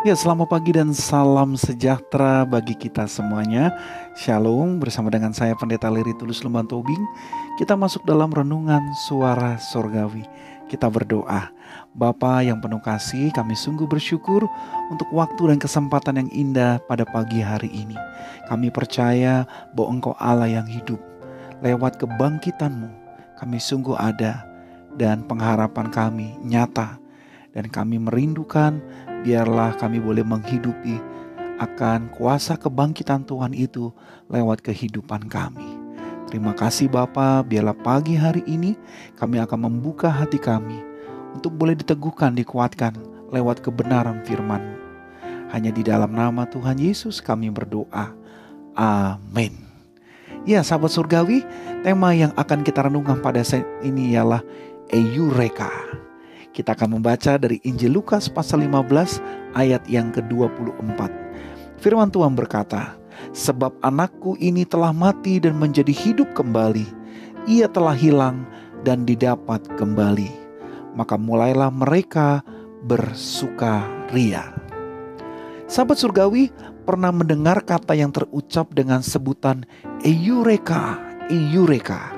Ya, selamat pagi dan salam sejahtera bagi kita semuanya. Shalom, bersama dengan saya Pendeta Leri Tulus Lemban Tobing. Kita masuk dalam renungan suara sorgawi. Kita berdoa. Bapa yang penuh kasih, kami sungguh bersyukur untuk waktu dan kesempatan yang indah pada pagi hari ini. Kami percaya bahwa Engkau Allah yang hidup. Lewat kebangkitanmu, kami sungguh ada dan pengharapan kami nyata. Dan kami merindukan biarlah kami boleh menghidupi akan kuasa kebangkitan Tuhan itu lewat kehidupan kami. Terima kasih Bapa, biarlah pagi hari ini kami akan membuka hati kami untuk boleh diteguhkan, dikuatkan lewat kebenaran firman. Hanya di dalam nama Tuhan Yesus kami berdoa. Amin. Ya sahabat surgawi, tema yang akan kita renungkan pada saat ini ialah Eureka. Kita akan membaca dari Injil Lukas pasal 15 ayat yang ke-24. Firman Tuhan berkata, Sebab anakku ini telah mati dan menjadi hidup kembali. Ia telah hilang dan didapat kembali. Maka mulailah mereka bersuka ria. Sahabat surgawi pernah mendengar kata yang terucap dengan sebutan Eureka, Eureka.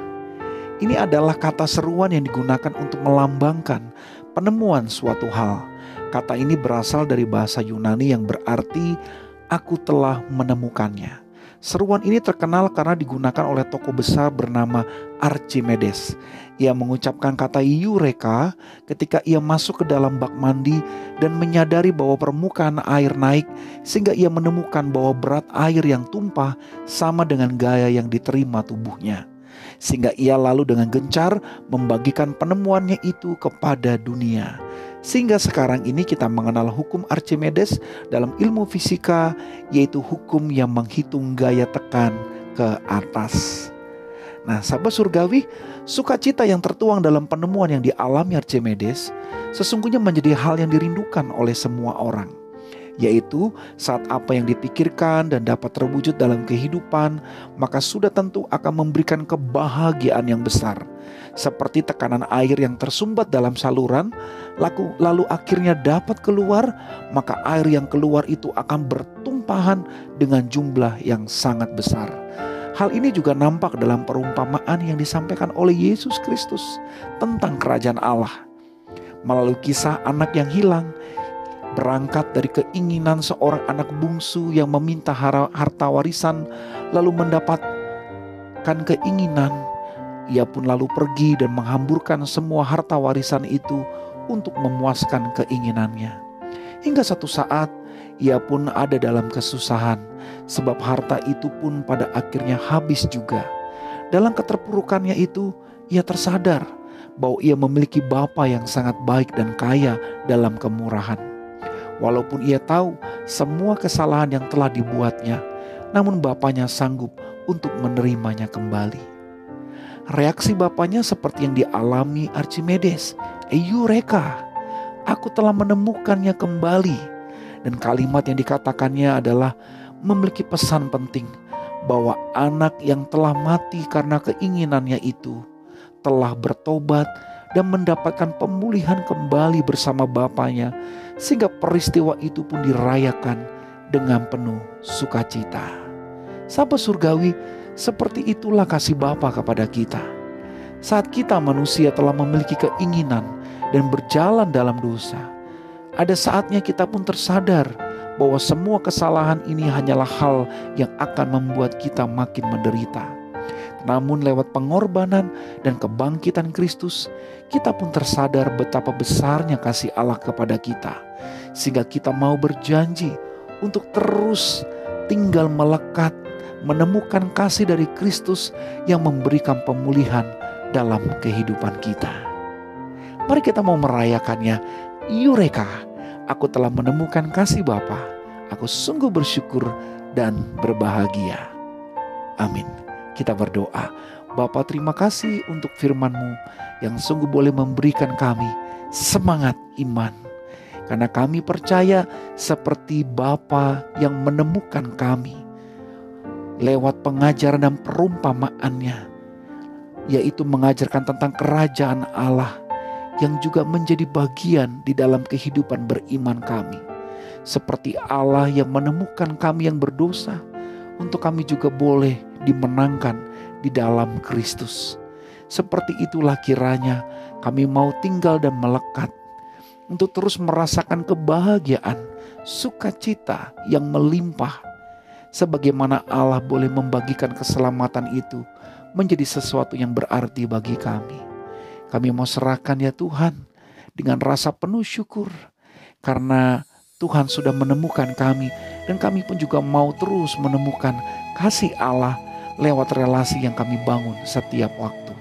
Ini adalah kata seruan yang digunakan untuk melambangkan penemuan suatu hal. Kata ini berasal dari bahasa Yunani yang berarti aku telah menemukannya. Seruan ini terkenal karena digunakan oleh tokoh besar bernama Archimedes. Ia mengucapkan kata Eureka ketika ia masuk ke dalam bak mandi dan menyadari bahwa permukaan air naik sehingga ia menemukan bahwa berat air yang tumpah sama dengan gaya yang diterima tubuhnya sehingga ia lalu dengan gencar membagikan penemuannya itu kepada dunia. Sehingga sekarang ini kita mengenal hukum Archimedes dalam ilmu fisika yaitu hukum yang menghitung gaya tekan ke atas. Nah, sahabat surgawi, sukacita yang tertuang dalam penemuan yang dialami Archimedes sesungguhnya menjadi hal yang dirindukan oleh semua orang yaitu saat apa yang dipikirkan dan dapat terwujud dalam kehidupan, maka sudah tentu akan memberikan kebahagiaan yang besar. Seperti tekanan air yang tersumbat dalam saluran, lalu, lalu akhirnya dapat keluar, maka air yang keluar itu akan bertumpahan dengan jumlah yang sangat besar. Hal ini juga nampak dalam perumpamaan yang disampaikan oleh Yesus Kristus tentang kerajaan Allah. Melalui kisah anak yang hilang, berangkat dari keinginan seorang anak bungsu yang meminta harta warisan, lalu mendapatkan keinginan. Ia pun lalu pergi dan menghamburkan semua harta warisan itu untuk memuaskan keinginannya. Hingga satu saat ia pun ada dalam kesusahan, sebab harta itu pun pada akhirnya habis juga. Dalam keterpurukannya itu, ia tersadar bahwa ia memiliki bapa yang sangat baik dan kaya dalam kemurahan Walaupun ia tahu semua kesalahan yang telah dibuatnya, namun bapaknya sanggup untuk menerimanya kembali. Reaksi bapaknya seperti yang dialami Archimedes. Eureka, aku telah menemukannya kembali. Dan kalimat yang dikatakannya adalah memiliki pesan penting bahwa anak yang telah mati karena keinginannya itu telah bertobat dan mendapatkan pemulihan kembali bersama bapaknya sehingga peristiwa itu pun dirayakan dengan penuh sukacita. Sahabat surgawi, seperti itulah kasih Bapa kepada kita. Saat kita manusia telah memiliki keinginan dan berjalan dalam dosa, ada saatnya kita pun tersadar bahwa semua kesalahan ini hanyalah hal yang akan membuat kita makin menderita namun lewat pengorbanan dan kebangkitan Kristus, kita pun tersadar betapa besarnya kasih Allah kepada kita. Sehingga kita mau berjanji untuk terus tinggal melekat menemukan kasih dari Kristus yang memberikan pemulihan dalam kehidupan kita. Mari kita mau merayakannya. Eureka, aku telah menemukan kasih Bapa. Aku sungguh bersyukur dan berbahagia. Amin. Kita berdoa, Bapa terima kasih untuk firman-Mu yang sungguh boleh memberikan kami semangat iman. Karena kami percaya seperti Bapa yang menemukan kami lewat pengajaran dan perumpamaannya, yaitu mengajarkan tentang kerajaan Allah yang juga menjadi bagian di dalam kehidupan beriman kami. seperti Allah yang menemukan kami yang berdosa, untuk kami juga boleh dimenangkan di dalam Kristus. Seperti itulah kiranya kami mau tinggal dan melekat untuk terus merasakan kebahagiaan, sukacita yang melimpah. Sebagaimana Allah boleh membagikan keselamatan itu menjadi sesuatu yang berarti bagi kami. Kami mau serahkan ya Tuhan dengan rasa penuh syukur karena Tuhan sudah menemukan kami dan kami pun juga mau terus menemukan kasih Allah lewat relasi yang kami bangun setiap waktu.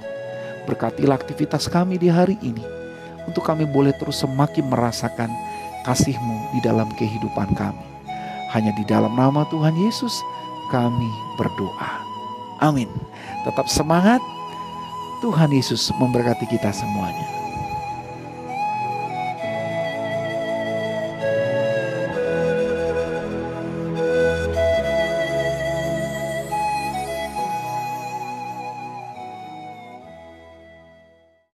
Berkatilah aktivitas kami di hari ini untuk kami boleh terus semakin merasakan kasih-Mu di dalam kehidupan kami. Hanya di dalam nama Tuhan Yesus kami berdoa. Amin. Tetap semangat. Tuhan Yesus memberkati kita semuanya.